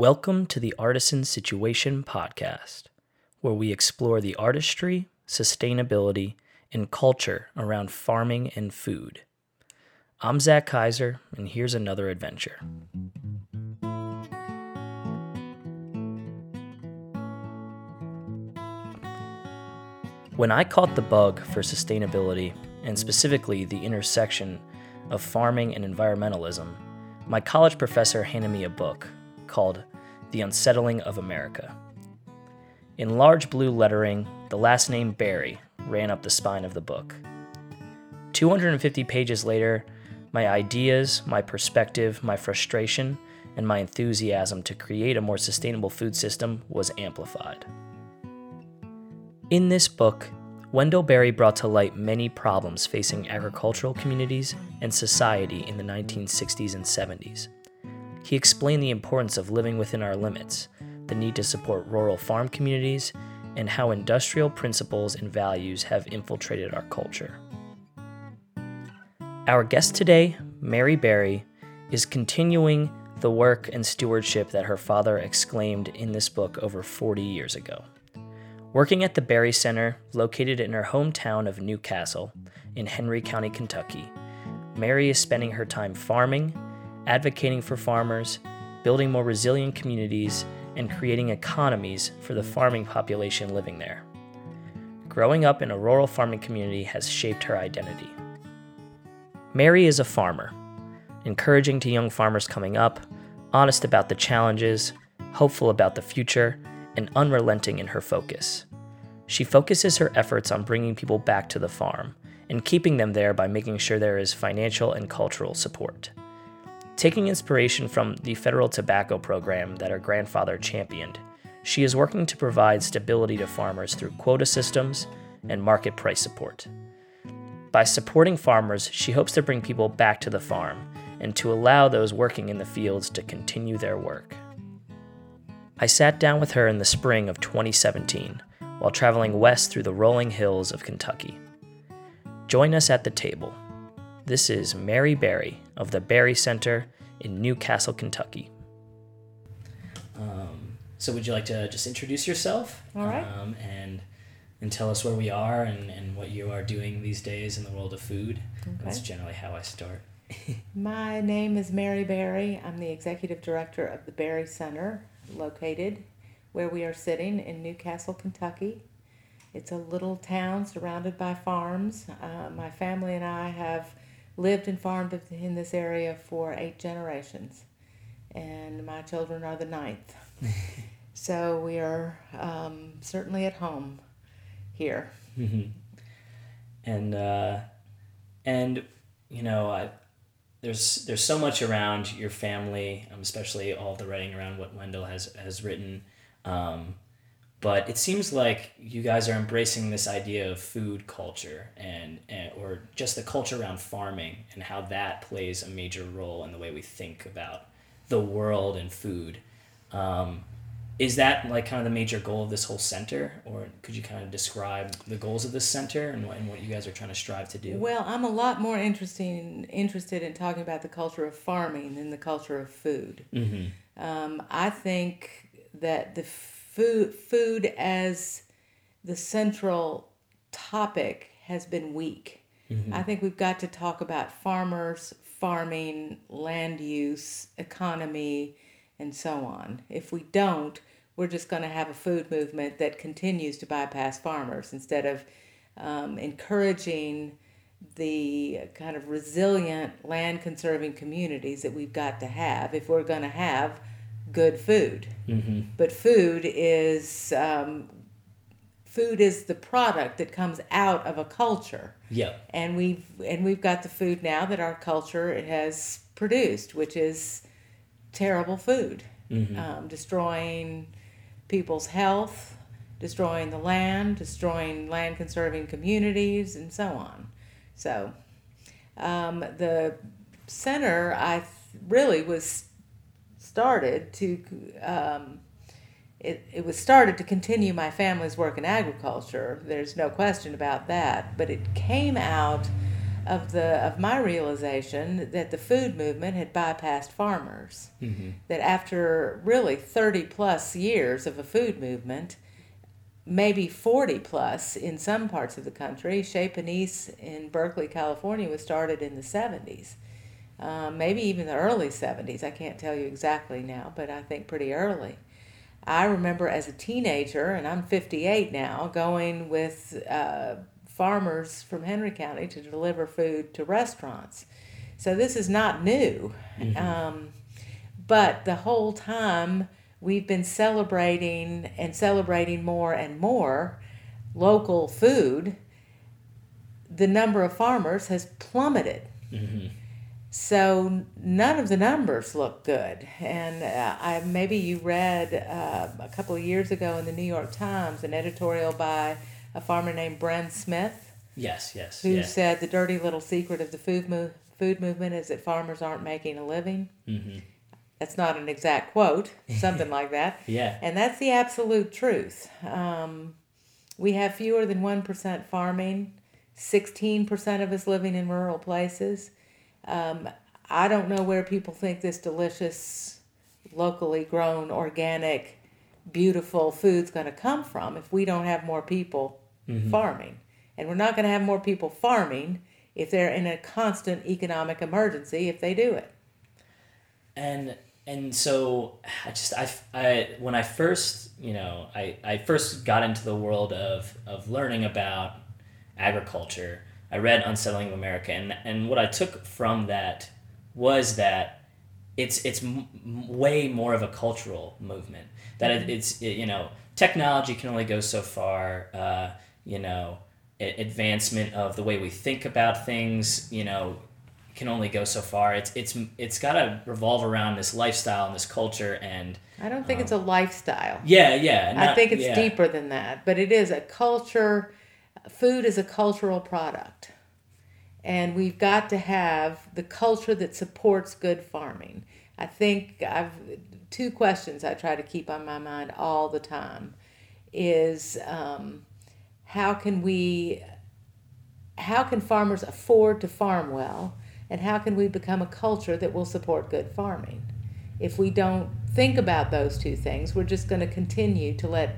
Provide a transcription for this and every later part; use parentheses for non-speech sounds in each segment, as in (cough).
Welcome to the Artisan Situation Podcast, where we explore the artistry, sustainability, and culture around farming and food. I'm Zach Kaiser, and here's another adventure. When I caught the bug for sustainability, and specifically the intersection of farming and environmentalism, my college professor handed me a book called The Unsettling of America. In large blue lettering, the last name Berry ran up the spine of the book. 250 pages later, my ideas, my perspective, my frustration, and my enthusiasm to create a more sustainable food system was amplified. In this book, Wendell Berry brought to light many problems facing agricultural communities and society in the 1960s and 70s. He explained the importance of living within our limits, the need to support rural farm communities, and how industrial principles and values have infiltrated our culture. Our guest today, Mary Berry, is continuing the work and stewardship that her father exclaimed in this book over 40 years ago. Working at the Berry Center, located in her hometown of New Castle in Henry County, Kentucky, Mary is spending her time farming, advocating for farmers, building more resilient communities, and creating economies for the farming population living there. Growing up in a rural farming community has shaped her identity. Mary is a farmer, encouraging to young farmers coming up, honest about the challenges, hopeful about the future, and unrelenting in her focus. She focuses her efforts on bringing people back to the farm and keeping them there by making sure there is financial and cultural support. Taking inspiration from the federal tobacco program that her grandfather championed, she is working to provide stability to farmers through quota systems and market price support. By supporting farmers, she hopes to bring people back to the farm and to allow those working in the fields to continue their work. I sat down with her in the spring of 2017 while traveling west through the rolling hills of Kentucky. Join us at the table. This is Mary Berry of the Berry Center in New Castle, Kentucky. Um, so, would you like to just introduce yourself? All right. Um, and and tell us where we are and, and what you are doing these days in the world of food. Okay. That's generally how I start. (laughs) My name is Mary Berry. I'm the executive director of the Berry Center, located where we are sitting in New Castle, Kentucky. It's a little town surrounded by farms. Uh, my family and I have lived and farmed in this area for eight generations, and my children are the ninth. (laughs) so we are um, certainly at home here. Mm-hmm. And uh, and you know, I, there's there's so much around your family, um, especially all the writing around what Wendell has has written. Um, but it seems like you guys are embracing this idea of food culture and, and or just the culture around farming and how that plays a major role in the way we think about the world and food. Um, is that like kind of the major goal of this whole center or could you kind of describe the goals of this center and what, and what you guys are trying to strive to do Well, I'm a lot more interesting interested in talking about the culture of farming than the culture of food. mm-hmm. Um, I think that the food food as the central topic has been weak. Mhm. I think we've got to talk about farmers, farming, land use, economy, and so on. If we don't, we're just going to have a food movement that continues to bypass farmers instead of um, encouraging the kind of resilient land conserving communities that we've got to have if we're going to have good food. Mm-hmm. But food is um, food is the product that comes out of a culture yeah and we've and we've got the food now that our culture has produced, which is terrible food, mm-hmm. um, destroying people's health, destroying the land, destroying land conserving communities, and so on. So, um, the center I really was started to. Um, it, it was started to continue my family's work in agriculture. There's no question about that. But it came out of the of my realization that the food movement had bypassed farmers. Mm-hmm. That after really 30 plus years of a food movement, maybe 40 plus in some parts of the country, Chez Panisse in Berkeley, California was started in the 70s. Um, maybe even the early 70s. I can't tell you exactly now, but I think pretty early. I remember as a teenager, and I'm 58 now, going with uh, farmers from Henry County to deliver food to restaurants. So this is not new. Mm-hmm. Um, but the whole time we've been celebrating and celebrating more and more local food, the number of farmers has plummeted. Mm-hmm. So none of the numbers look good. And uh, I maybe you read uh, a couple of years ago in the New York Times an editorial by a farmer named Bren Smith Yes, yes. who yeah. said the dirty little secret of the food mo- food movement is that farmers aren't making a living. Mm-hmm. That's not an exact quote, something (laughs) like that. Yeah. And that's the absolute truth. Um, we have fewer than 1% farming, 16% of us living in rural places. Um, I don't know where people think this delicious, locally grown, organic, beautiful food's going to come from if we don't have more people farming. And we're not going to have more people farming if they're in a constant economic emergency if they do it. and and so I just I, I when I first you know I, I first got into the world of of learning about agriculture I read Unsettling of America and and what I took from that was that it's it's m- way more of a cultural movement that it, it's it, you know technology can only go so far uh, you know advancement of the way we think about things you know can only go so far it's it's it's got to revolve around this lifestyle and this culture and I don't think it's a lifestyle. yeah yeah I think it's yeah. deeper than that, but it is a culture. Food is a cultural product, and we've got to have the culture that supports good farming. I think I've two questions I try to keep on my mind all the time is um, how can we how can farmers afford to farm well and how can we become a culture that will support good farming if we don't think about those two things we're just going to continue to let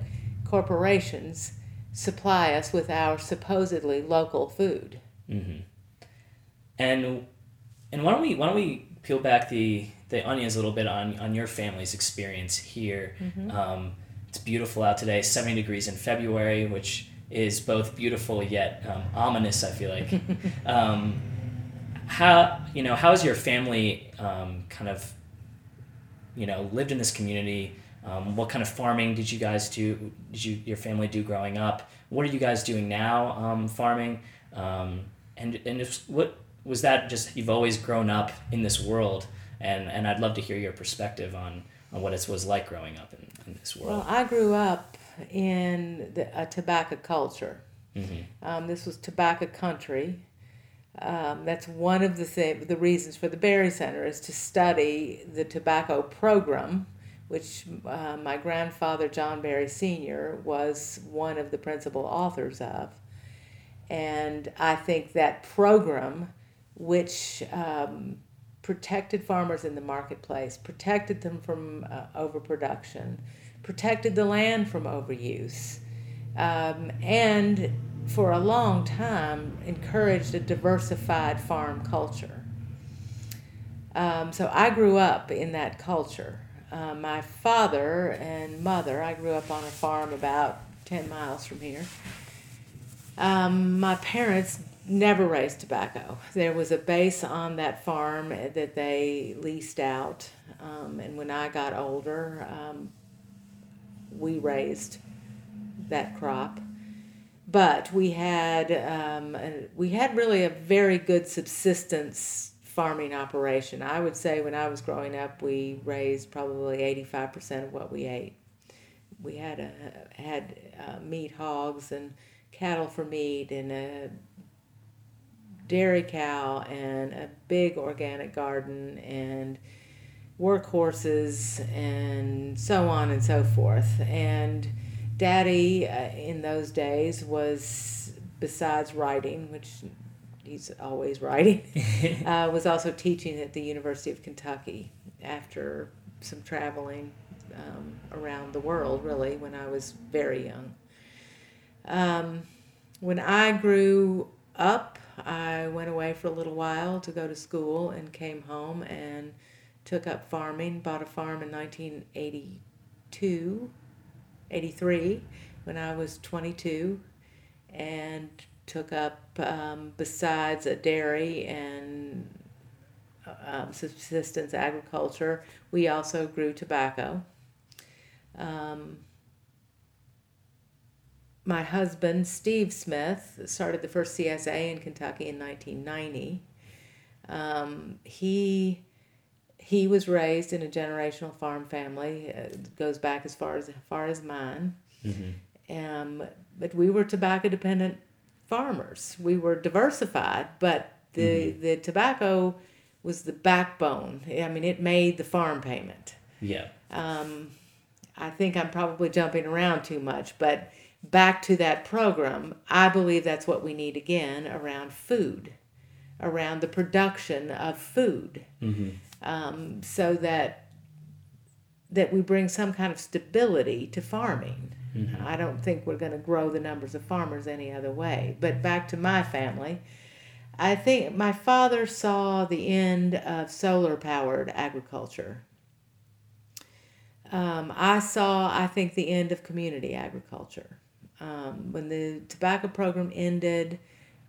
corporations supply us with our supposedly local food And and why don't we why don't we peel back the the onions a little bit on on your family's experience here? Um, it's beautiful out today, seventy degrees in February, which is both beautiful yet um, ominous. I feel like. (laughs) um, how you know how's your family um, kind of you know lived in this community? Um, what kind of farming did you guys do? Did you your family do growing up? What are you guys doing now um, farming? Um, and and if, what was that? Just you've always grown up in this world, and and I'd love to hear your perspective on on what it was like growing up in, in this world. well i grew up in the, a tobacco culture Mhm. um, this was tobacco country um, that's one of the th- the reasons for the Berry Center is to study the tobacco program, which uh, my grandfather John Berry Sr. was one of the principal authors of, and I think that program, which um, protected farmers in the marketplace, protected them from uh, overproduction, protected the land from overuse, um, and for a long time encouraged a diversified farm culture. Um, so I grew up in that culture. Uh, my father and mother, I grew up on a farm about 10 miles from here. Um, my parents never raised tobacco. There was a base on that farm that they leased out. Um, and when I got older, um, we raised that crop but we had um, a- we had really a very good subsistence farming operation. I would say when I was growing up, we raised probably eighty five percent of what we ate. We had a, had uh, meat hogs and cattle for meat and a dairy cow and a big organic garden and workhorses and so on and so forth. And daddy uh, in those days was, besides writing, which he's always writing, (laughs) uh, was also teaching at the University of Kentucky after some traveling um, around the world, really, when I was very young. Um, when I grew up, I went away for a little while to go to school and came home and took up farming, bought a farm in 1982, 83, when I was 22, and took up, um, besides a dairy and um, subsistence agriculture, we also grew tobacco. Um, my husband, Steve Smith, started the first CSA in Kentucky in 1990. Um, he he was raised in a generational farm family. It goes back as far as, as far as mine. Mm-hmm. Um, but we were tobacco dependent farmers. We were diversified, but the mm-hmm. the tobacco was the backbone. I mean, it made the farm payment. Yeah. Um, I think I'm probably jumping around too much, but back to that program, I believe that's what we need again around food, around the production of food, mm-hmm. um, so that that we bring some kind of stability to farming. Mm-hmm. I don't think we're going to grow the numbers of farmers any other way. But back to my family, I think my father saw the end of solar powered agriculture. Um, I saw, I think, the end of community agriculture. Um, when the tobacco program ended,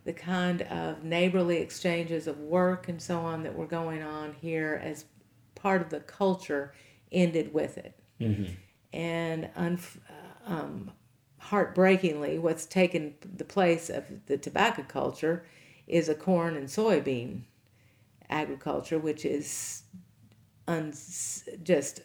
the kind of neighborly exchanges of work and so on that were going on here as part of the culture ended with it. Mm-hmm. And un- um, heartbreakingly, what's taken the place of the tobacco culture is a corn and soybean agriculture, which is un- just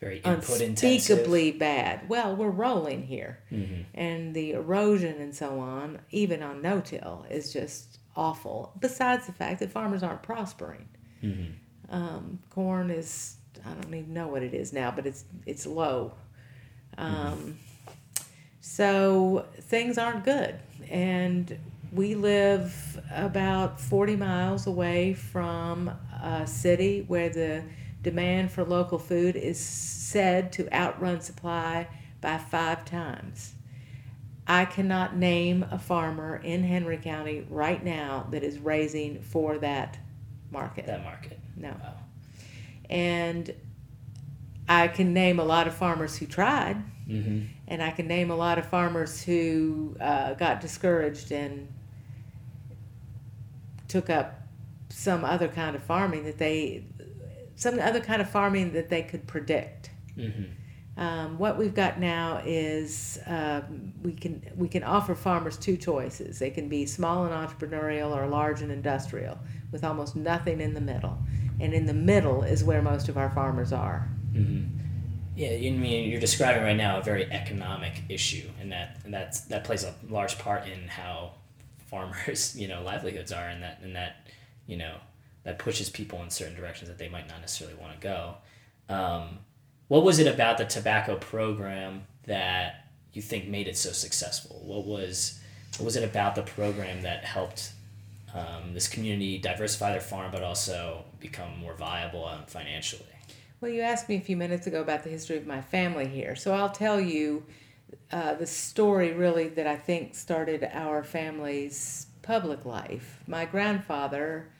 very input unspeakably intensive. bad. Well, we're rolling here, mm-hmm. and the erosion and so on, even on no-till, is just awful. Besides the fact that farmers aren't prospering. Mm-hmm. Um, corn is I don't even know what it is now, but it's it's low. Um, mm-hmm. So things aren't good, and we live about 40 miles away from a city where the demand for local food is said to outrun supply by five times. I cannot name a farmer in Henry County right now that is raising for that market. That market. No. Wow. And I can name a lot of farmers who tried, mm-hmm. and I can name a lot of farmers who uh, got discouraged and took up some other kind of farming that they some other kind of farming that they could predict. Mm-hmm. Um, what we've got now is um, we can we can offer farmers two choices. They can be small and entrepreneurial or large and industrial, with almost nothing in the middle. And in the middle is where most of our farmers are. Mm-hmm. Yeah, you mean you're describing right now a very economic issue, and that and that's that plays a large part in how farmers, (laughs) you know, livelihoods are, and that and that, you know, that pushes people in certain directions that they might not necessarily want to go. Um, what was it about the tobacco program that you think made it so successful? What was what was it about the program that helped um, this community diversify their farm, but also become more viable um, financially? Well, you asked me a few minutes ago about the history of my family here, so I'll tell you uh, the story really that I think started our family's public life. My grandfather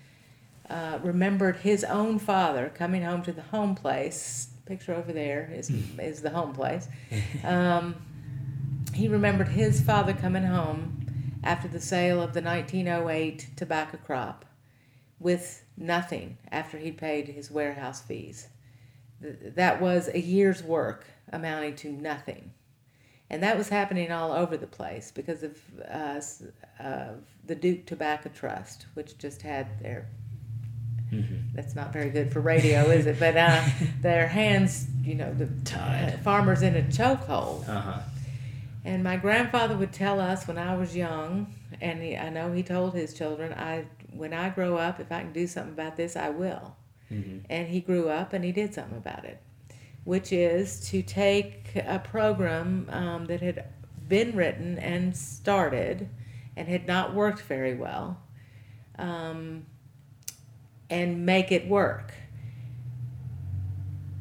uh, remembered his own father coming home to the home place. Picture over there is, hmm. is the home place. Um, he remembered his father coming home after the sale of the 1908 tobacco crop with nothing after he'd paid his warehouse fees. That was a year's work amounting to nothing and that was happening all over the place because of uh, uh, the Duke Tobacco Trust, which just had their. Mm-hmm. That's not very good for radio, is it? But uh, (laughs) their hands, you know, the Tied. farmers in a chokehold. Uh-huh. And my grandfather would tell us when I was young, and he, I know he told his children, "I when I grow up, if I can do something about this, I will." Mm-hmm. And he grew up and he did something about it which is to take a program um, that had been written and started and had not worked very well, um, and make it work.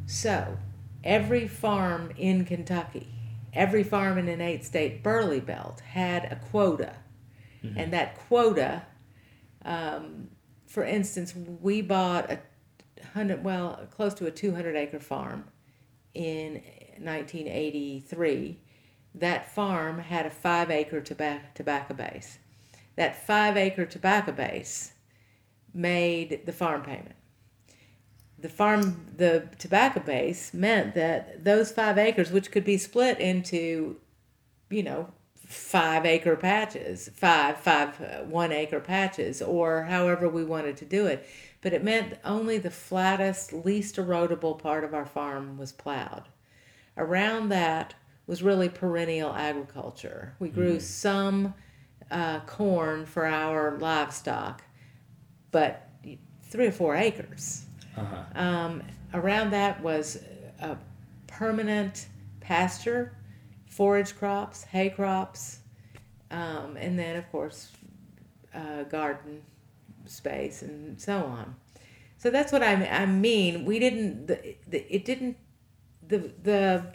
So, every farm in Kentucky, every farm in an eight state burley belt had a quota. Mm-hmm. And that quota, um, for instance, we bought a hundred, well, close to a 200 acre farm in 1983. That farm had a five acre tobacco, tobacco base. That five acre tobacco base made the farm payment the farm the tobacco base meant that those five acres which could be split into you know five acre patches five five uh, one acre patches or however we wanted to do it but it meant only the flattest least erodible part of our farm was plowed around that was really perennial agriculture we grew mm. some uh, corn for our livestock but three or four acres uh-huh. Um, around that was a permanent pasture, forage crops, hay crops, um, and then of course uh, garden space and so on. So that's what I, I mean. We didn't. The, the, it didn't. The the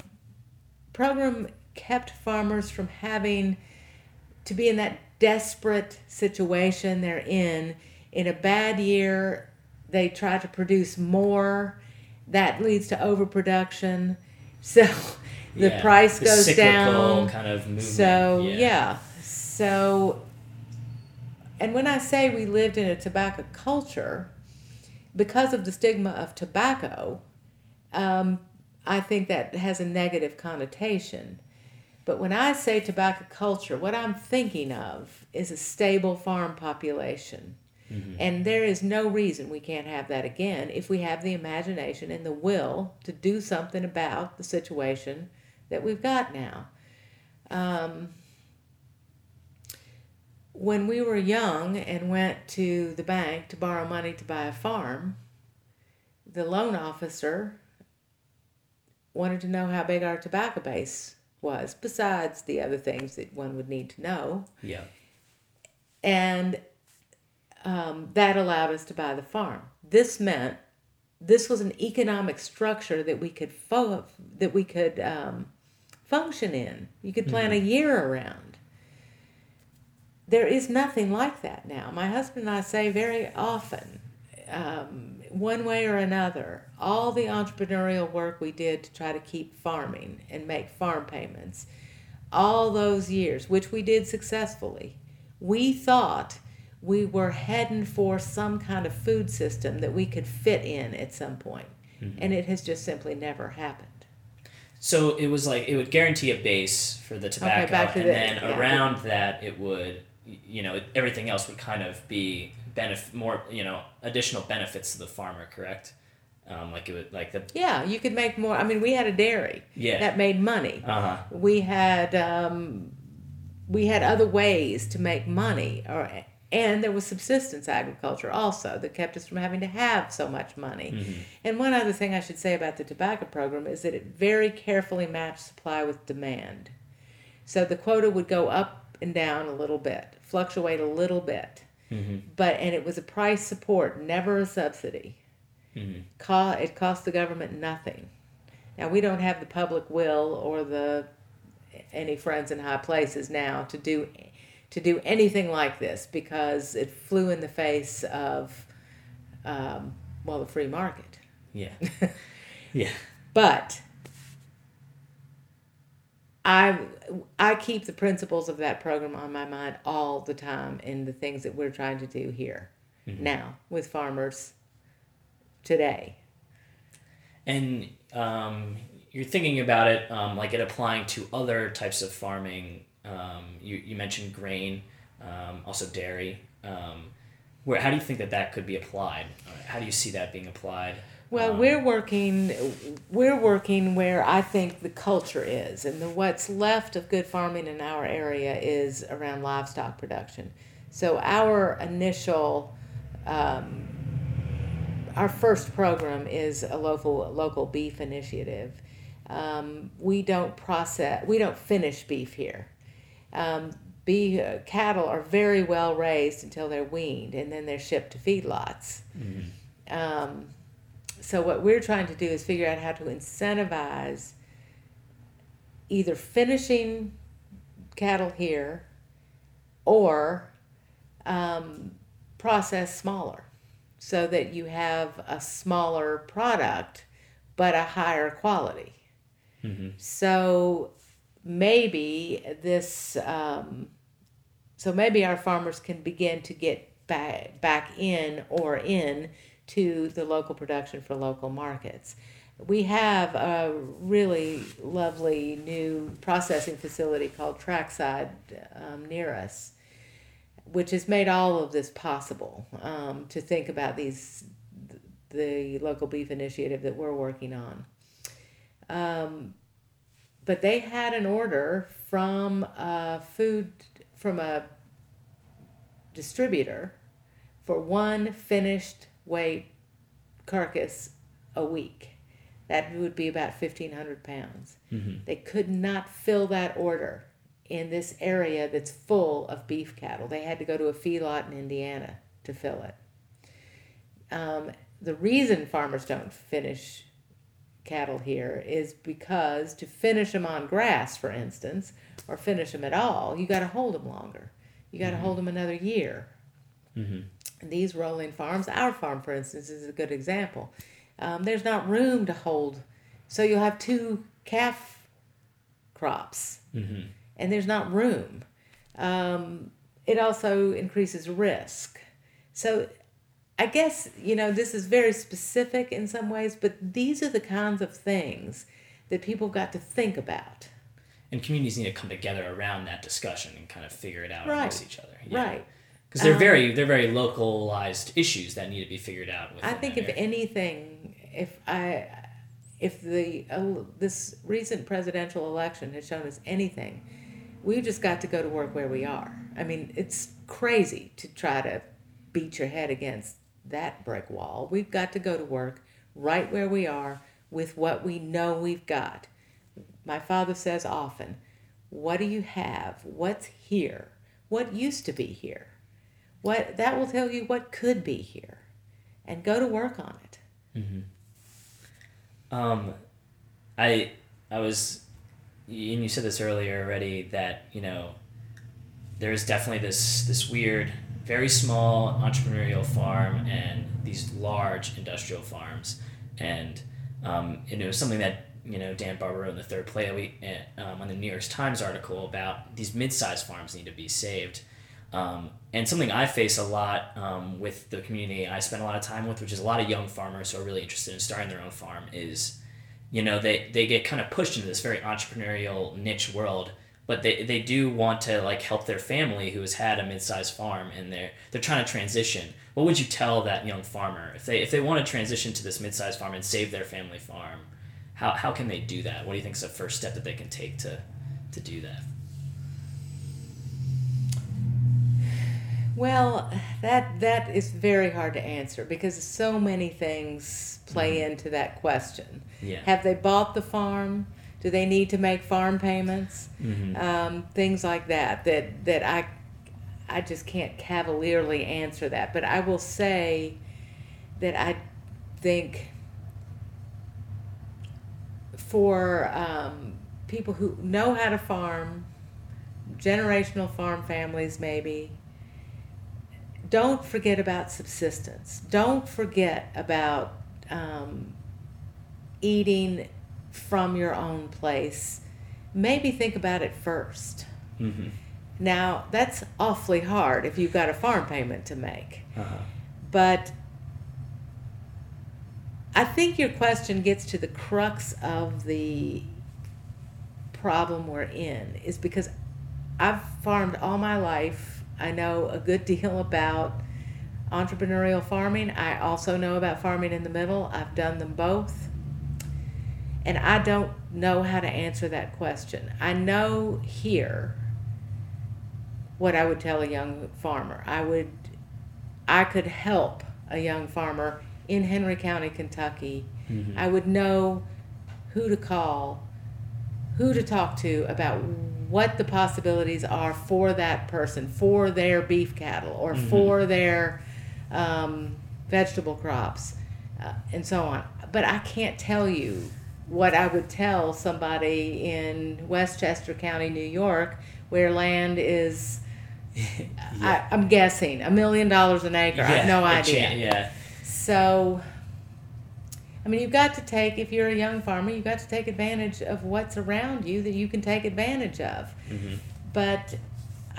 program kept farmers from having to be in that desperate situation they're in. In a bad year, they try to produce more. That leads to overproduction. (laughs) So the yeah, price goes down. Kind of. So yeah. yeah. So and when I say we lived in a tobacco culture, because of the stigma of tobacco, um, I think that has a negative connotation. But when I say tobacco culture, what I'm thinking of is a stable farm population Mm-hmm. And there is no reason we can't have that again if we have the imagination and the will to do something about the situation that we've got now. Um, when we were young and went to the bank to borrow money to buy a farm, the loan officer wanted to know how big our tobacco base was, besides the other things that one would need to know. Yeah. And um, that allowed us to buy the farm. This meant this was an economic structure that we could fo- that we could um, function in. You could plan mm-hmm. a year around. There is nothing like that now. My husband and I say very often, um, one way or another, all the entrepreneurial work we did to try to keep farming and make farm payments, all those years, which we did successfully, we thought we were heading for some kind of food system that we could fit in at some point. Mm-hmm. And it has just simply never happened. So it was like it would guarantee a base for the tobacco, okay, and the, then yeah, around that it would, you know, everything else would kind of be benefit more, you know, additional benefits to the farmer. Correct? Um, like it would like the yeah, you could make more. I mean, we had a dairy yeah. that made money. Uh-huh. We had um, we had other ways to make money, or and there was subsistence agriculture also that kept us from having to have so much money. Mm-hmm. And one other thing I should say about the tobacco program is that it very carefully matched supply with demand. So the quota would go up and down a little bit, fluctuate a little bit. Mm-hmm. But and it was a price support, never a subsidy. Mm-hmm. it cost the government nothing. Now we don't have the public will or the any friends in high places now to do to do anything like this because it flew in the face of, um, well, the free market. Yeah. (laughs) yeah. But I I keep the principles of that program on my mind all the time in the things that we're trying to do here mm-hmm. now with farmers today. And um, you're thinking about it um, like it applying to other types of farming um, you, you mentioned grain, um, also dairy. Um, where, how do you think that that could be applied? How do you see that being applied? Well, um, we're working. We're working where I think the culture is, and the, what's left of good farming in our area is around livestock production. So our initial, um, our first program is a local local beef initiative. Um, we don't process. We don't finish beef here. Um, bee uh, cattle are very well raised until they're weaned, and then they're shipped to feedlots. Mm-hmm. Um, so what we're trying to do is figure out how to incentivize either finishing cattle here or um, process smaller so that you have a smaller product but a higher quality. Mm-hmm. So maybe this, um, so maybe our farmers can begin to get back, back in or in to the local production for local markets. We have a really lovely new processing facility called Trackside um, near us, which has made all of this possible um, to think about these the local beef initiative that we're working on. Um, but they had an order from a food from a distributor for one finished weight carcass a week. That would be about 1,500 pounds. Mm-hmm. They could not fill that order in this area that's full of beef cattle. They had to go to a feedlot in Indiana to fill it. Um, the reason farmers don't finish cattle here is because to finish them on grass, for instance, or finish them at all, you got to hold them longer. You got to hold them another year. Mm-hmm. These rolling farms, our farm, for instance, is a good example. Um, there's not room to hold, so you'll have two calf crops, Mm-hmm. and there's not room. Um, it also increases risk. So I guess, you know, this is very specific in some ways, but these are the kinds of things that people got to think about. And communities need to come together around that discussion and kind of figure it out Right. amongst each other. Right. Because they're Um, very they're very localized issues that need to be figured out. I think if area. anything, if I, if the uh, this recent presidential election has shown us anything, we've just got to go to work where we are. I mean, it's crazy to try to beat your head against that brick wall. We've got to go to work right where we are with what we know we've got. My father says often, "What do you have? What's here? What used to be here? What that will tell you what could be here." and go to work on it. Um, I I was, and you said this earlier already that you know, there's definitely this this weird, very small entrepreneurial farm and these large industrial farms, and um, and it was something that you know Dan Barber wrote in the Third Plate we um, on the New York Times article about these mid-sized farms need to be saved. Um, and something I face a lot um, with the community I spend a lot of time with, which is a lot of young farmers who are really interested in starting their own farm, is, you know, they, they get kind of pushed into this very entrepreneurial niche world, but they, they do want to like help their family who has had a mid-sized farm and they're they're trying to transition. What would you tell that young farmer if they if they want to transition to this mid-sized farm and save their family farm? How, how can they do that? What do you think is the first step that they can take to to do that? Well, that that is very hard to answer because so many things play into that question. Yeah. Have they bought the farm? Do they need to make farm payments? Mhm. Um, things like that. That that I I just can't cavalierly answer that. But I will say that I think for um, people who know how to farm, generational farm families maybe, don't forget about subsistence. Don't forget about um, eating from your own place. Maybe think about it first. Mm-hmm. Now, that's awfully hard if you've got a farm payment to make. Uh-huh. But I think your question gets to the crux of the problem we're in is because I've farmed all my life. I know a good deal about entrepreneurial farming. I also know about farming in the middle. I've done them both. And I don't know how to answer that question. I know here what I would tell a young farmer. I would I could help a young farmer in Henry County, Kentucky. Mhm. I would know who to call, who to talk to about what the possibilities are for that person, for their beef cattle, or for their um, vegetable crops, uh, and so on. But I can't tell you what I would tell somebody in Westchester County, New York, where land is, (laughs) I, I'm guessing, a million dollars an acre. I have no idea. chan- yeah. So, I mean, you've got to take, if you're a young farmer, you've got to take advantage of what's around you that you can take advantage of. hmm But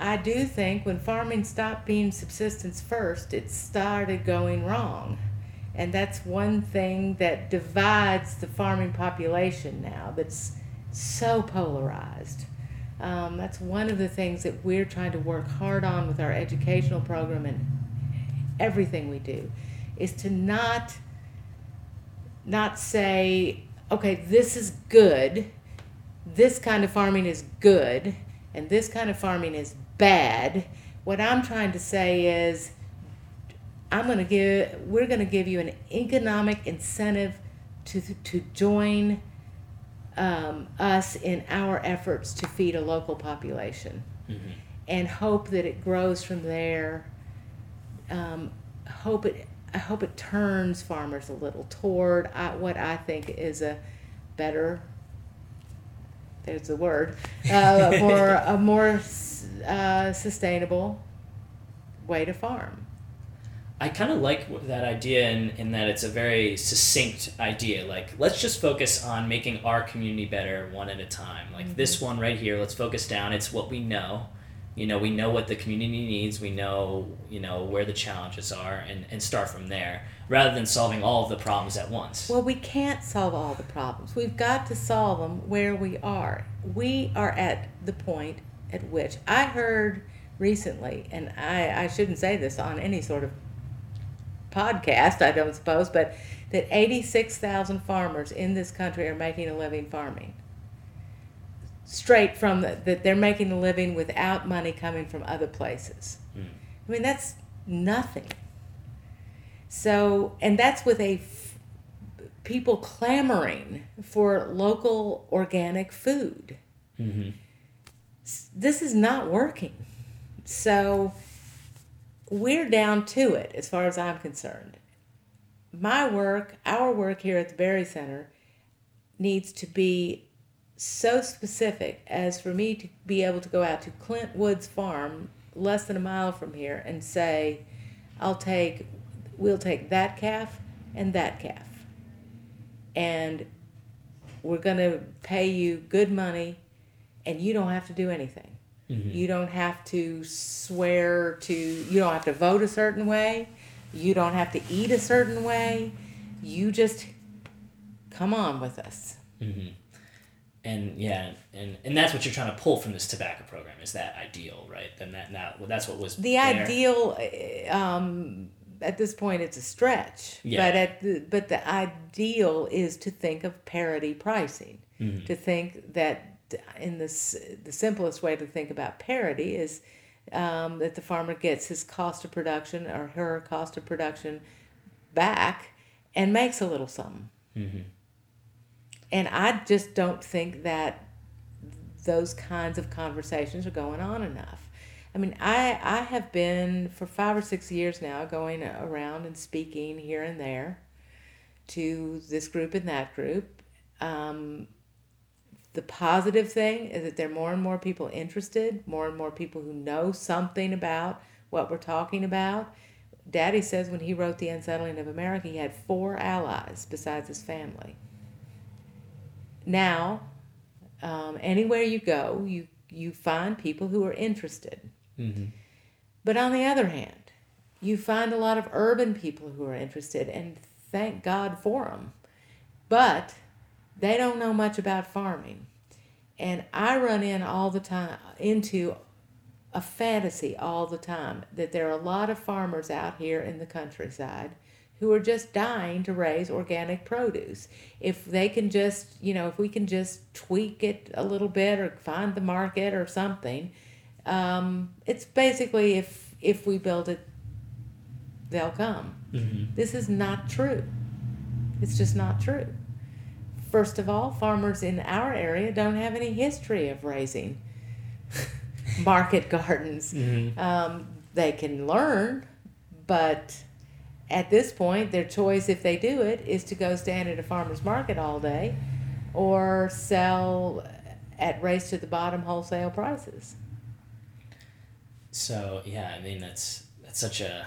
I do think when farming stopped being subsistence first, it started going wrong. And that's one thing that divides the farming population now that's so polarized. Um, that's one of the things that we're trying to work hard on with our educational program and everything we do is to not not say okay this is good this kind of farming is good and this kind of farming is bad what i'm trying to say is i'm going to give we're going to give you an economic incentive to to join um, us in our efforts to feed a local population hmm and hope that it grows from there. Um, hope it. I hope it turns farmers a little toward uh, what I think is a better. There's the word. Uh, (laughs) more a more uh, sustainable way to farm. I kind of like that idea in, in that it's a very succinct idea. Like, let's just focus on making our community better one at a time. Like this one right here, let's focus down. It's what we know. You know, we know what the community needs. We know, you know, where the challenges are and, and start from there rather than solving all of the problems at once. Well, we can't solve all the problems. We've got to solve them where we are. We are at the point at which I heard recently, and I, I shouldn't say this on any sort of podcast, I don't suppose, but that 86,000 farmers in this country are making a living farming. Straight from the, that they're making a living without money coming from other places. Mm. I mean, that's nothing. So, and that's with a f- people clamoring for local organic food. hmm S- This is not working. So, we're down to it as far as I'm concerned. My work, our work here at the Berry Center, needs to be so specific as for me to be able to go out to Clint Woods Farm, less than a mile from here, and say, I'll take, we'll take that calf and that calf. And we're going to pay you good money, and you don't have to do anything. hmm You don't have to swear to, you don't have to vote a certain way. You don't have to eat a certain way. You just come on with us. hmm And yeah, and, and that's what you're trying to pull from this tobacco program is that ideal, right? Then that now well, that's what was The there. ideal, uh, um, at this point, it's a stretch. Yeah. But at the, but the ideal is to think of parity pricing. Mhm. To think that in this the simplest way to think about parity is um, that the farmer gets his cost of production or her cost of production back and makes a little something. Mhm. And I just don't think that those kinds of conversations are going on enough. I mean, I, I have been for five or six years now going around and speaking here and there to this group and that group. Um, the positive thing is that there are more and more people interested, more and more people who know something about what we're talking about. Daddy says when he wrote The Unsettling of America, he had four allies besides his family. Now, um, anywhere you go, you, you find people who are interested. Mhm. But on the other hand, you find a lot of urban people who are interested, and thank God for them. But they don't know much about farming. And I run in all the time into a fantasy all the time that there are a lot of farmers out here in the countryside who are just dying to raise organic produce. If they can just, you know, if we can just tweak it a little bit or find the market or something, um, it's basically if if we build it, they'll come. Mhm. This is not true. It's just not true. First of all, farmers in our area don't have any history of raising (laughs) market gardens. Mm-hmm. Um, they can learn, but at this point, their choice, if they do it, is to go stand at a farmer's market all day or sell at race to the bottom wholesale prices. So yeah, I mean that's that's such a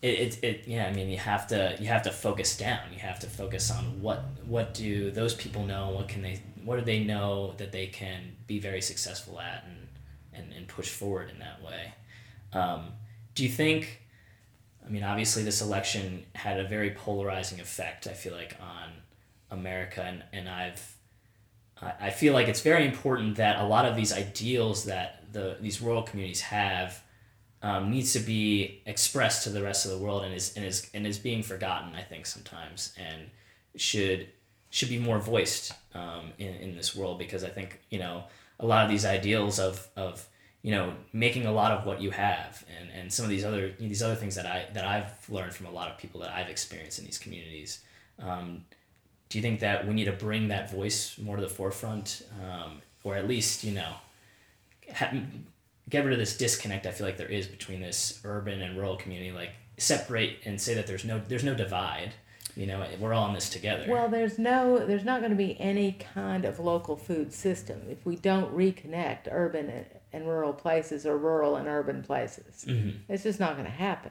it, it, it yeah I mean you have to you have to focus down. You have to focus on what what do those people know? What can they what do they know that they can be very successful at and and, and push forward in that way? Um, do you think I mean obviously this election had a very polarizing effect I feel like on America and, and I've I feel like it's very important that a lot of these ideals that the these rural communities have um, needs to be expressed to the rest of the world and is and is and is being forgotten. I think sometimes and should should be more voiced um, in in this world because I think you know a lot of these ideals of of you know making a lot of what you have and, and some of these other these other things that I that I've learned from a lot of people that I've experienced in these communities. Um, do you think that we need to bring that voice more to the forefront, um, or at least you know, ha- get rid of this disconnect? I feel like there is between this urban and rural community. Like separate and say that there's no there's no divide. You know, we're all in this together. Well, there's no there's not going to be any kind of local food system if we don't reconnect urban and, and rural places or rural and urban places. Mm-hmm. It's just not going to happen.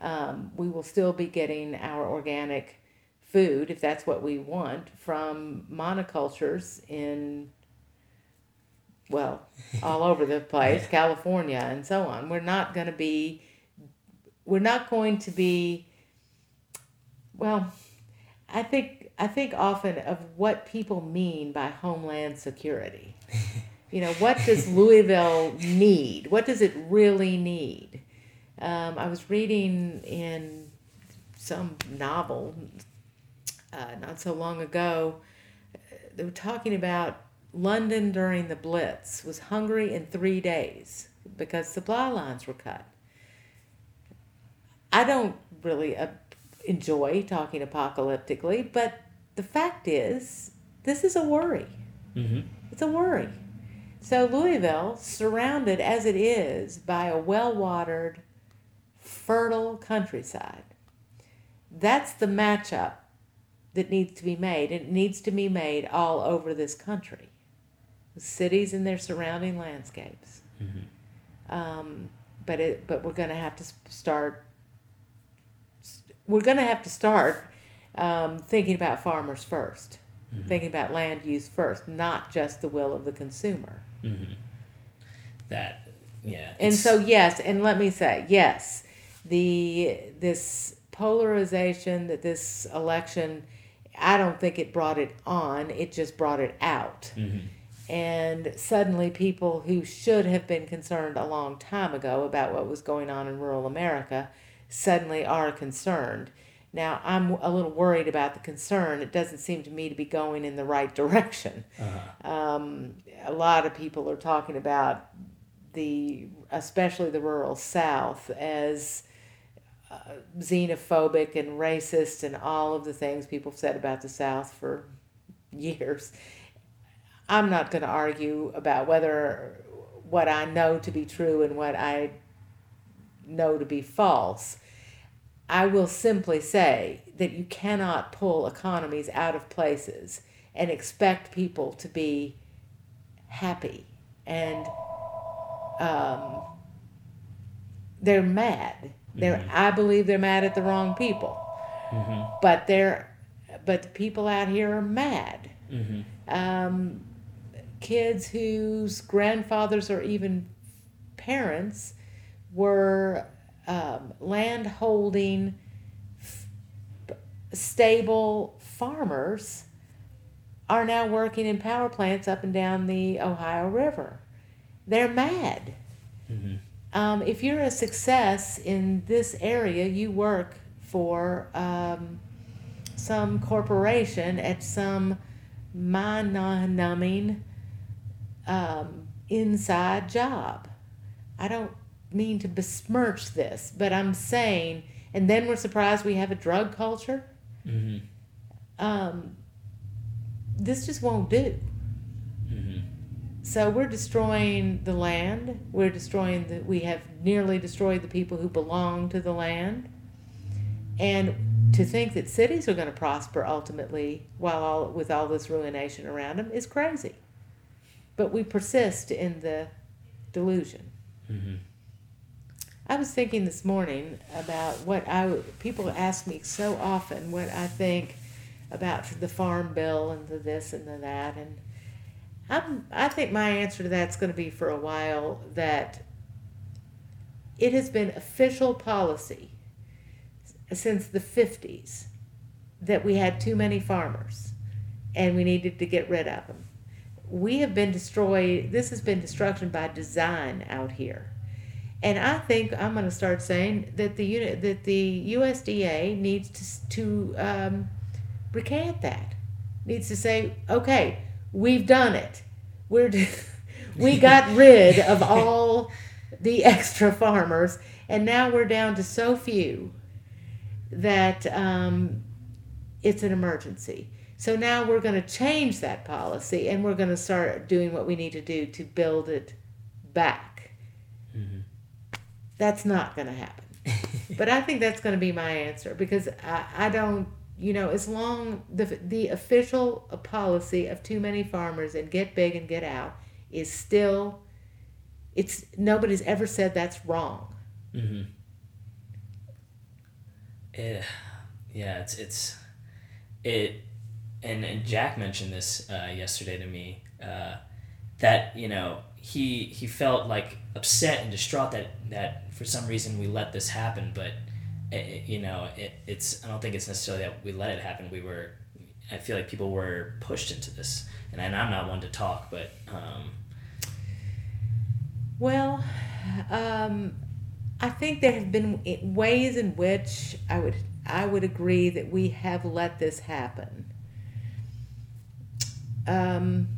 Um, we will still be getting our organic food, if that's what we want, from monocultures in, well, all over the place, (laughs) California and so on. We're not going to be, we're not going to be, well, I think I think often of what people mean by homeland security. (laughs) you know, what does Louisville need? What does it really need? Um, I was reading in some novel uh, not so long ago. They were talking about London during the Blitz was hungry in three days because supply lines were cut. I don't really uh, enjoy talking apocalyptically, but the fact is, this is a worry. Mm-hmm. It's a worry. So, Louisville, surrounded as it is by a well watered, fertile countryside, that's the matchup that needs to be made. And it needs to be made all over this country the cities and their surrounding landscapes. Mm-hmm. Um, but it, but we're going to have to start. We're going to have to start um, thinking about farmers 1st Mm-hmm. thinking about land use first, not just the will of the consumer. Mm-hmm. That, yeah. And so yes, and let me say yes, the this polarization that this election, I don't think it brought it on. It just brought it out. Mhm. And suddenly, people who should have been concerned a long time ago about what was going on in rural America suddenly are concerned. Now, I'm a little worried about the concern. It doesn't seem to me to be going in the right direction. Uh-huh. Um, a lot of people are talking about the, especially the rural South, as uh, xenophobic and racist and all of the things people have said about the South for years. I'm not going to argue about whether what I know to be true and what I know to be false. I will simply say that you cannot pull economies out of places and expect people to be happy and um, they're mad. They're I believe they're mad at the wrong people, Mhm. but they're but the people out here are mad. Mhm. Um, kids whose grandfathers or even parents were um, land holding f- stable farmers are now working in power plants up and down the Ohio River. They're mad. Mhm. Um, if you're a success in this area, you work for um, some corporation at some mind numbing um, inside job. I don't mean to besmirch this, but I'm saying, and then we're surprised we have a drug culture. Mhm. Um, this just won't do. Mhm. so we're destroying the land. We're destroying the. We have nearly destroyed the people who belong to the land. And to think that cities are going to prosper ultimately while all with all this ruination around them is crazy. But we persist in the delusion. Mm-hmm. I was thinking this morning about what I people ask me so often what I think about the farm bill and the this and the that and I'm I think my answer to that's going to be for a while that it has been official policy since the 50s that we had too many farmers and we needed to get rid of them. We have been destroyed this has been destruction by design out here. And I think I'm going to start saying that the unit that the USDA needs to to um, recant that. Needs to say, okay, we've done it. We're (laughs) we got (laughs) rid of all the extra farmers, and now we're down to so few that um, it's an emergency. So now we're going to change that policy, and we're going to start doing what we need to do to build it back. That's not going to happen. (laughs) but I think that's going to be my answer because I, I don't, you know, as long the the official policy of too many farmers and get big and get out is still, it's nobody's ever said that's wrong. Mm-hmm. Yeah, yeah, it's it's it, and and Jack mentioned this uh, yesterday to me uh, that you know he he felt like upset and distraught that that for some reason we let this happen, but it, it- you know it, it's I don't think it's necessarily that we let it happen. We were I feel like people were pushed into this, and, and I'm not one to talk, but um, Well, um, I think there have been ways in which I would I would agree that we have let this happen. Um,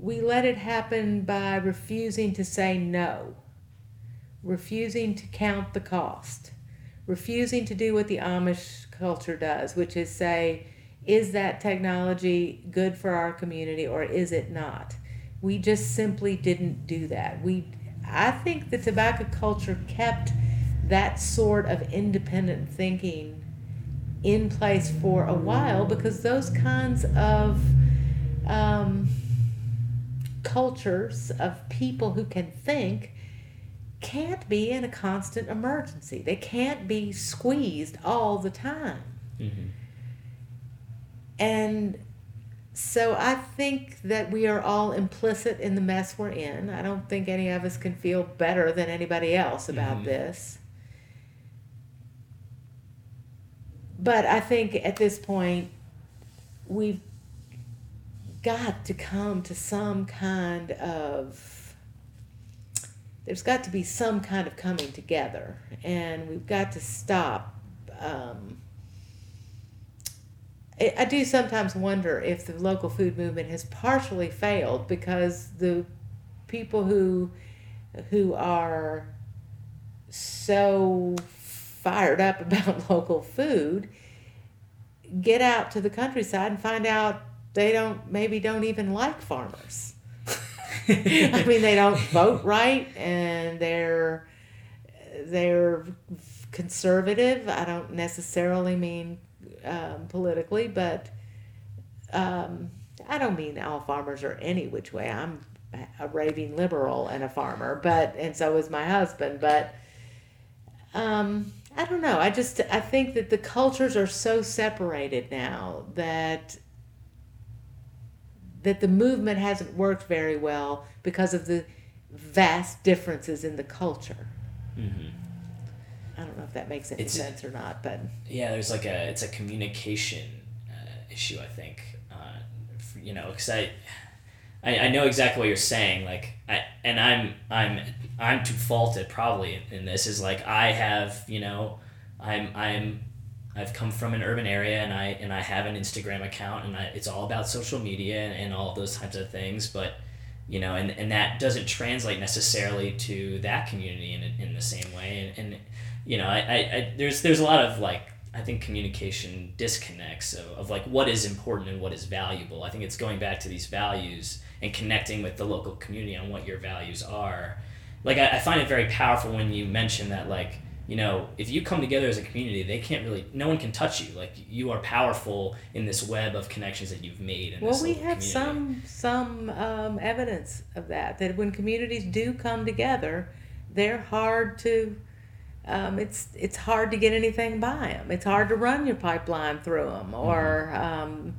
we let it happen by refusing to say no, refusing to count the cost, refusing to do what the Amish culture does, which is say, is that technology good for our community or is it not? We just simply didn't do that. We, I think the tobacco culture kept that sort of independent thinking in place for a while because those kinds of um, cultures of people who can think can't be in a constant emergency. They can't be squeezed all the time. mhm. And so I think that we are all implicit in the mess we're in. I don't think any of us can feel better than anybody else about Mhm. this. But I think at this point, we've got to come to some kind of there's got to be some kind of coming together. And we've got to stop um, I, I do sometimes wonder if the local food movement has partially failed because the people who who are so fired up (laughs) about local food get out to the countryside and find out they don't maybe don't even like farmers. (laughs) I mean, they don't vote right, and they're they're conservative. I don't necessarily mean um, politically, but um, I don't mean all farmers are any which way. I'm a raving liberal and a farmer, but and so is my husband. But um, I don't know. I just I think that the cultures are so separated now that that the movement hasn't worked very well because of the vast differences in the culture. Mhm. I don't know if that makes any It's- sense or not, but yeah there's like a it's a communication uh, issue i think uh, you know because I, I i know exactly what you're saying like i and i'm i'm i'm to fault it probably in, in this is like i have you know i'm i'm i've come from an urban area and i and i have an instagram account and I, it's all about social media and, and all those types of things but you know and, and that doesn't translate necessarily to that community in, in the same way and, and you know I, I, I there's there's a lot of like I think communication disconnects of, of like what is important and what is valuable. I think it's going back to these values and connecting with the local community on what your values are. Like I, I find it very powerful when you mention that like you know if you come together as a community, they can't really no one can touch you. Like you are powerful in this web of connections that you've made. Well, we have community. some some um, evidence of that. That when communities do come together, they're hard to. Um, it's it's hard to get anything by them. It's hard to run your pipeline through them or um,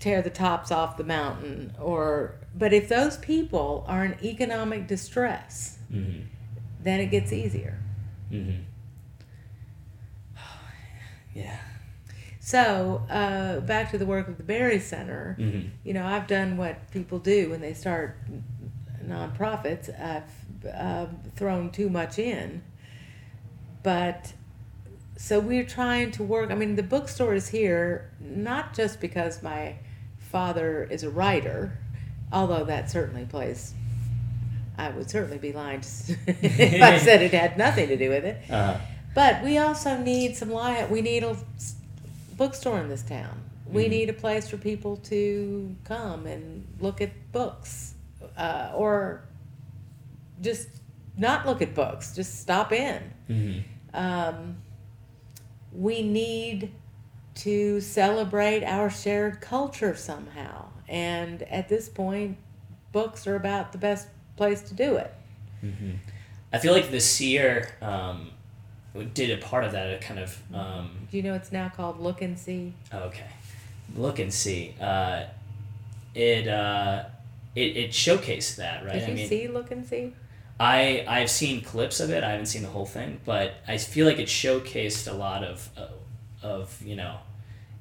tear the tops off the mountain. Or but if those people are in economic distress, Mm-hmm. then it gets easier. Mm-hmm. (sighs) yeah. So uh, back to the work of the Berry Center. Mm-hmm. you know, I've done what people do when they start nonprofits. I've uh, thrown too much in. But so we're trying to work. I mean, the bookstore is here not just because my father is a writer, although that certainly plays. I would certainly be lying to (laughs) if I (laughs) said it had nothing to do with it. Uh, But we also need some light. We need a bookstore in this town. We Mhm. need a place for people to come and look at books, uh, or just not look at books. Just stop in. mm-hmm. Um, we need to celebrate our shared culture somehow, and at this point, books are about the best place to do it. Mm-hmm. I feel like the seer um, did a part of that. It kind of um, Do you know it's now called Look and See? okay. Look and see. Uh, it, uh, it it showcased that, right? Did you I mean, see Look and See? I I've seen clips of it. I haven't seen the whole thing, but I feel like it showcased a lot of uh, of you know,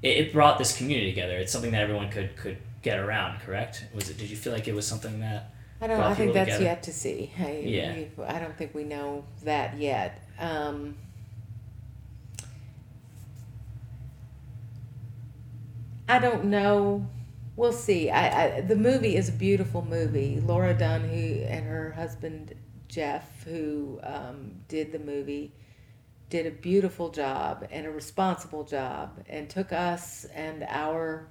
it, it brought this community together. It's something that everyone could could get around. Correct? Was it? Did you feel like it was something that? I don't. I think that's together. yet to see. I, Yeah. I don't think we know that yet. Um, I don't know. We'll see. I, I the movie is a beautiful movie. Laura Dunn, who and her husband Jeff, who um, did the movie, did a beautiful job and a responsible job, and took us and our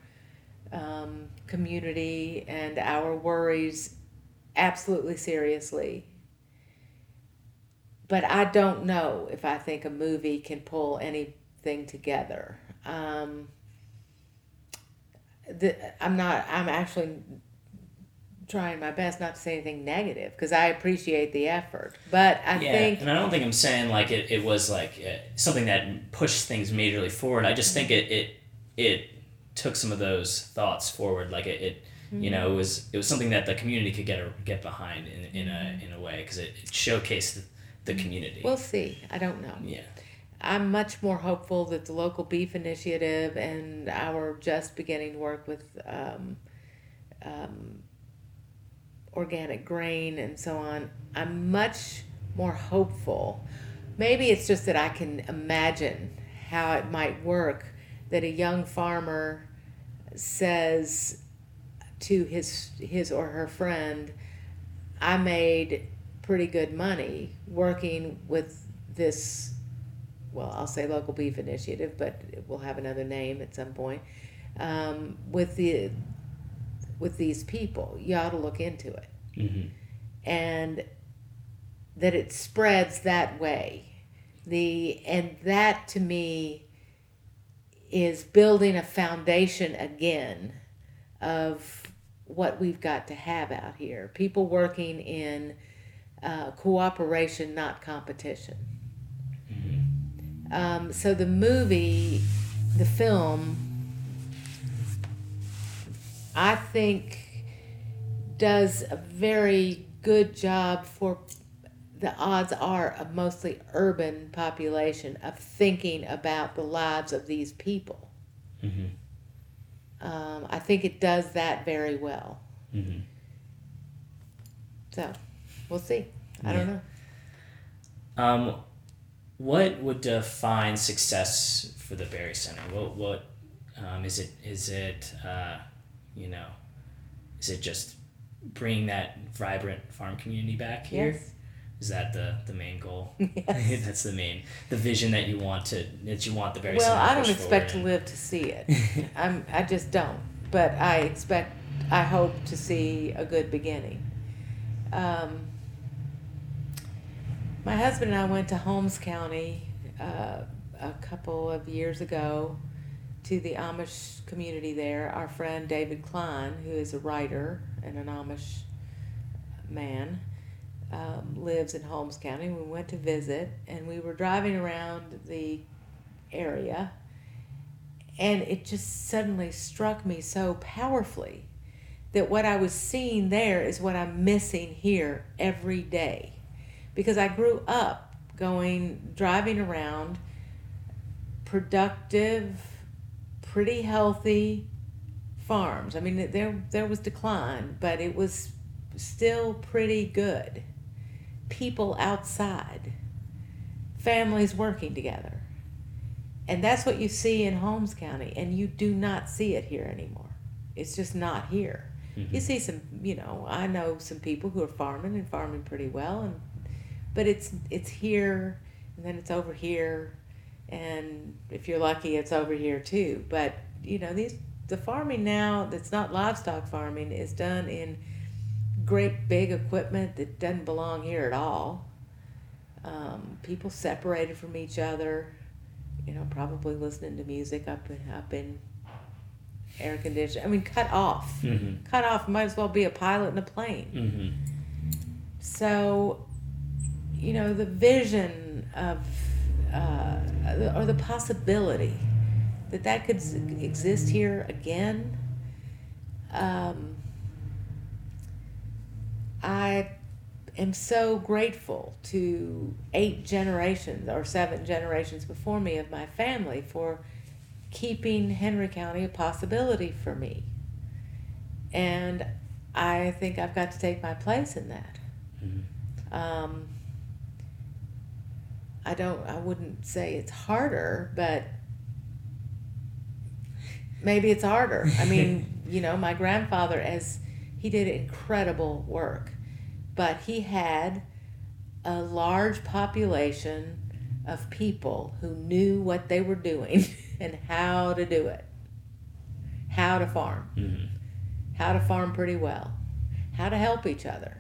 um, community and our worries absolutely seriously. But I don't know if I think a movie can pull anything together. Um, the, I'm not, I'm actually trying my best not to say anything negative because I appreciate the effort. But I yeah, think and I don't think I'm saying like it, it was like uh, something that pushed things majorly forward. I just think it it it took some of those thoughts forward. Like it, it you know it was it was something that the community could get a, get behind in, in a in a way because it, it showcased the community. we'll see. I don't know. yeah. I'm much more hopeful that the local beef initiative and our just beginning work with um, um, organic grain and so on, I'm much more hopeful. Maybe it's just that I can imagine how it might work that a young farmer says to his his or her friend, I made pretty good money working with this well, I'll say local beef initiative, but it will have another name at some point. Um, with the with these people, you ought to look into it, Mm-hmm. and that it spreads that way. The and that to me is building a foundation again of what we've got to have out here. People working in uh, cooperation, not competition. Um, so the movie, the film, I think does a very good job for the odds are a mostly urban population of thinking about the lives of these people. Mm-hmm. Um, I think it does that very well. Mm-hmm. So we'll see. I don't know. Um, what would define success for the Berry Center? What what um, is it? Is it uh, you know, is it just bringing that vibrant farm community back here? Yes. Is that the the main goal? (laughs) Yes. (laughs) That's the main the vision that you want to that you want the very. Well, I don't expect to live to see it. (laughs) I'm, I just don't. But I expect, I hope to see a good beginning. Um, my husband and I went to Holmes County uh, a couple of years ago to the Amish community there. Our friend David Kline, who is a writer and an Amish man, um, lives in Holmes County. We went to visit, and we were driving around the area, and it just suddenly struck me so powerfully that what I was seeing there is what I'm missing here every day. Because I grew up going, driving around, productive, pretty healthy farms. I mean, there, there was decline, but it was still pretty good. People outside, families working together. And that's what you see in Holmes County, and you do not see it here anymore. It's just not here. You mm-hmm. see some, you know, I know some people who are farming and farming pretty well, and but it's it's here, and then it's over here, and if you're lucky, it's over here too. But you know, these the farming now that's not livestock farming is done in great big equipment that doesn't belong here at all. Um, people separated from each other, you know, probably listening to music up in, up in air conditioning. I mean, cut off. Mhm. Cut off might as well be a pilot in a plane. Mhm. So, you know, the vision of, uh, or the possibility that that could exist here again, um, I am so grateful to eight generations or seven generations before me of my family for keeping Henry County a possibility for me. And I think I've got to take my place in that. Mhm. Um, I don't. I wouldn't say it's harder, but maybe it's harder. I mean, (laughs) you know, my grandfather, as he did incredible work, but he had a large population of people who knew what they were doing (laughs) and how to do it, how to farm, Mhm. how to farm pretty well, how to help each other.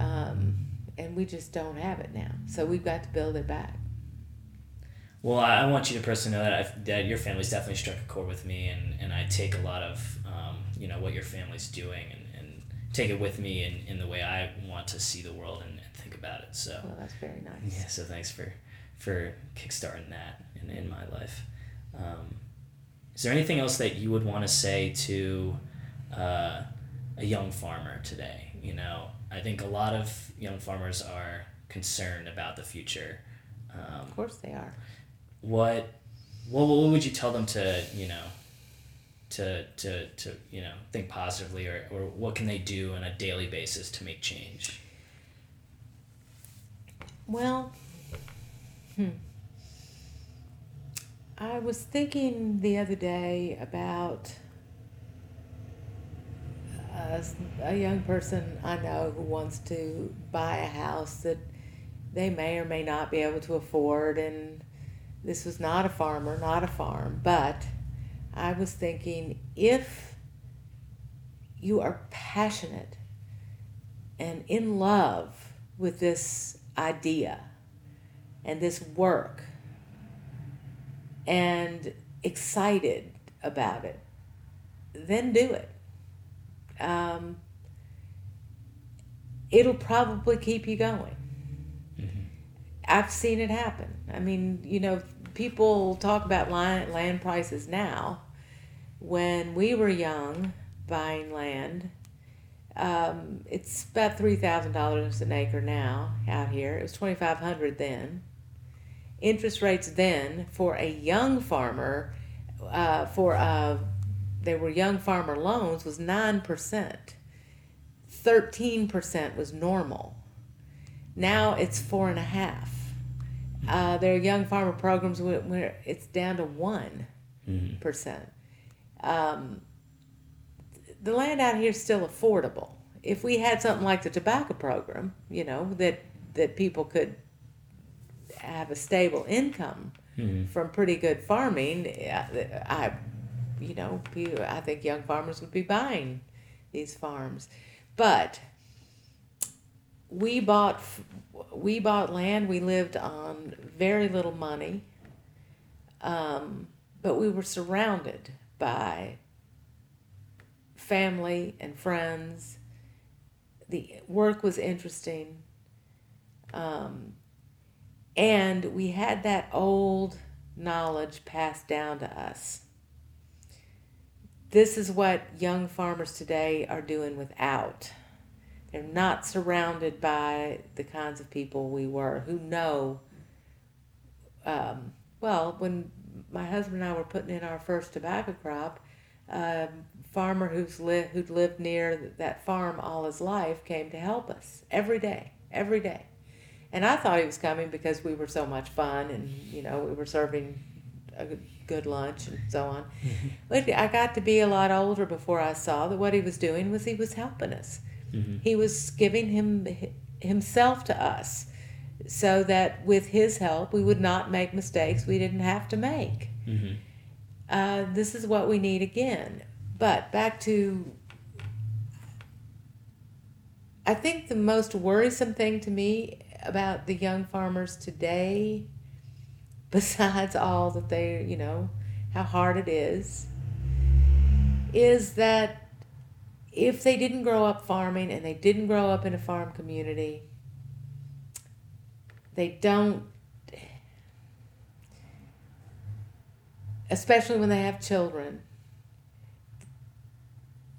Um, and we just don't have it now. So we've got to build it back. Well, I, want you to personally know that i that your family's definitely struck a chord with me, and, and I take a lot of um, you know what your family's doing, and, and take it with me in, in the way I want to see the world and, and think about it. So Well, that's very nice. yeah, so thanks for for kickstarting that in, in my life. Um, is there anything else that you would want to say to uh, a young farmer today? You know, I think a lot of young farmers are concerned about the future. Um, Of course they are. what what what would you tell them to you know to to to you know think positively or, or what can they do on a daily basis to make change Well, hmm. I was thinking the other day about a, a young person I know who wants to buy a house that they may or may not be able to afford, and this was not a farmer, not a farm, but I was thinking if you are passionate and in love with this idea and this work and excited about it, then do it. Um, it'll probably keep you going. I've seen it happen. I mean, you know, people talk about land, land prices now. When we were young, buying land, um, it's about three thousand dollars an acre now out here. It was twenty five hundred then. Interest rates then for a young farmer, uh, for uh, they were young farmer loans was nine percent. Thirteen percent was normal. Now it's four and a half. Uh, there are young farmer programs where, where it's down to one percent. Um, the land out here is still affordable. if we had something like the tobacco program, you know, that that people could have a stable income Mm-hmm. from pretty good farming, I, I, you know, I think young farmers would be buying these farms, but we bought we bought land. We lived on very little money, um, but we were surrounded by family and friends. The work was interesting. Um, and we had that old knowledge passed down to us. This is what young farmers today are doing without. They're not surrounded by the kinds of people we were who know. Um, well, when my husband and I were putting in our first tobacco crop, a farmer who's li- who'd lived near that farm all his life came to help us every day, every day. And I thought he was coming because we were so much fun and, you know, we were serving a good- lunch and so on. But I got to be a lot older before I saw that what he was doing was he was helping us. Mm-hmm. He was giving him himself to us so that with his help we would not make mistakes we didn't have to make. Mm-hmm. Uh, this is what we need again. But back to, I think the most worrisome thing to me about the young farmers today, (laughs) besides all that they, you know, how hard it is, is that if they didn't grow up farming and they didn't grow up in a farm community, they don't especially when they have children,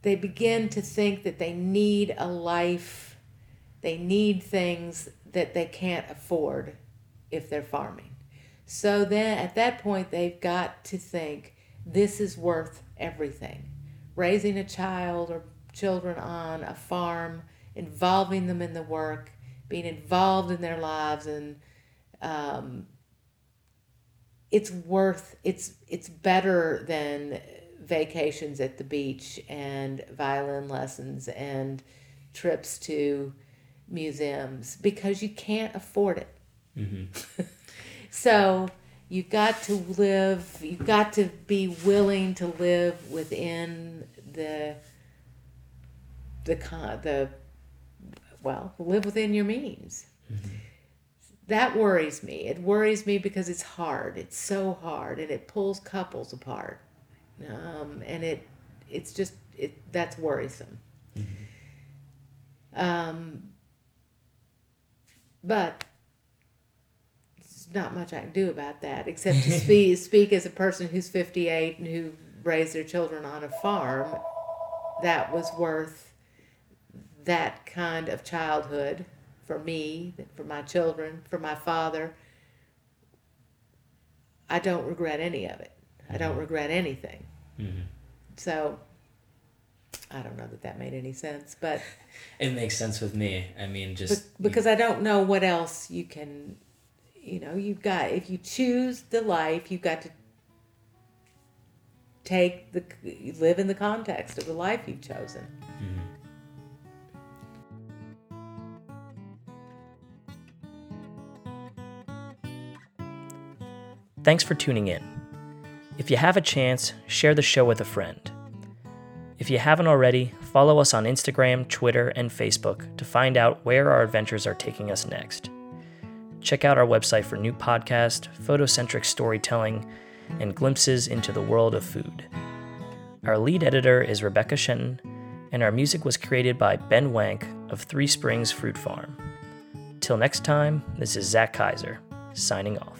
they begin to think that they need a life, they need things that they can't afford if they're farming. So then at that point, they've got to think this is worth everything. Raising a child or children on a farm, involving them in the work, being involved in their lives, and um, it's worth it's it's better than vacations at the beach and violin lessons and trips to museums because you can't afford it. Mm-hmm. (laughs) So you've got to live, you've got to be willing to live within the the con the well, live within your means. That worries me. It worries me because it's hard. It's so hard, and it pulls couples apart. Um, and it, it's just it. That's worrisome. Um, but there's not much I can do about that except to speak (laughs) speak as a person who's 58 and who raised their children on a farm. That was worth that kind of childhood for me, for my children, for my father. I don't regret any of it. I don't regret anything. Mm-hmm. So I don't know that that made any sense, but (laughs) It makes sense with me. I mean, be- just because I don't know what else you can, you know, you've got if you choose the life, you've got to take the live in the context of the life you've chosen. Thanks for tuning in. If you have a chance, share the show with a friend. If you haven't already, follow us on Instagram, Twitter, and Facebook to find out where our adventures are taking us next. Check out our website for new podcast, photocentric storytelling, and glimpses into the world of food. Our lead editor is Rebecca Shenton, and our music was created by Ben Wank of Three Springs Fruit Farm. Till next time, this is Zach Kaiser, signing off.